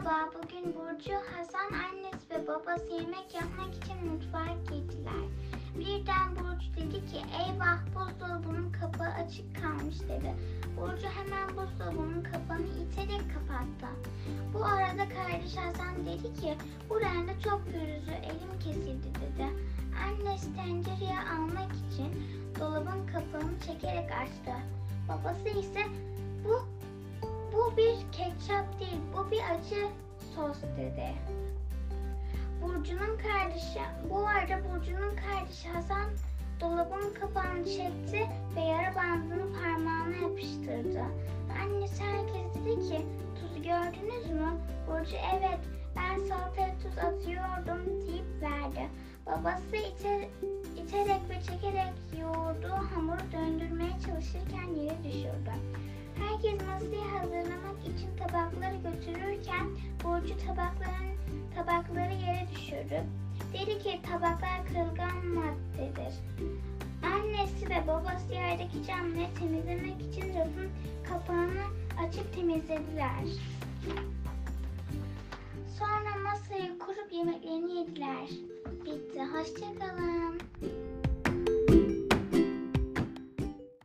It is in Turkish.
Burcu, Hasan annesi ve babası yemek yapmak için mutfağa gittiler. Birden Burcu dedi ki eyvah buzdolabının kapağı açık kalmış dedi. Burcu hemen buzdolabının kapağını iterek kapattı. Bu arada kardeş Hasan dedi ki bu rende çok pürüzlü elim kesildi dedi. Annesi tencereyi almak için dolabın kapağını çekerek açtı. Babası ise bu bu bir ketçap değil, bir acı sos dedi. Burcu'nun kardeşi, bu arada Burcu'nun kardeşi Hasan dolabın kapağını çekti ve yara bandını parmağına yapıştırdı. Annesi herkes dedi ki tuz gördünüz mü? Burcu evet ben salataya tuz atıyordum deyip verdi. Babası iter, iterek ve çekerek yoğurduğu hamuru döndürmeye çalışırken yere düşürdü. Herkes masayı hazırlamak için tabakları götürürken Burcu tabakların tabakları yere düşürdü. Dedi ki tabaklar kırılgan maddedir. Annesi ve babası yerdeki camları temizlemek için rafın kapağını açıp temizlediler. Sonra masayı kurup yemeklerini yediler. Bitti. Hoşçakalın.